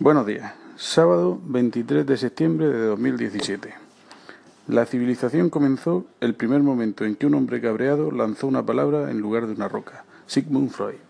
Buenos días. Sábado 23 de septiembre de 2017. La civilización comenzó el primer momento en que un hombre cabreado lanzó una palabra en lugar de una roca. Sigmund Freud.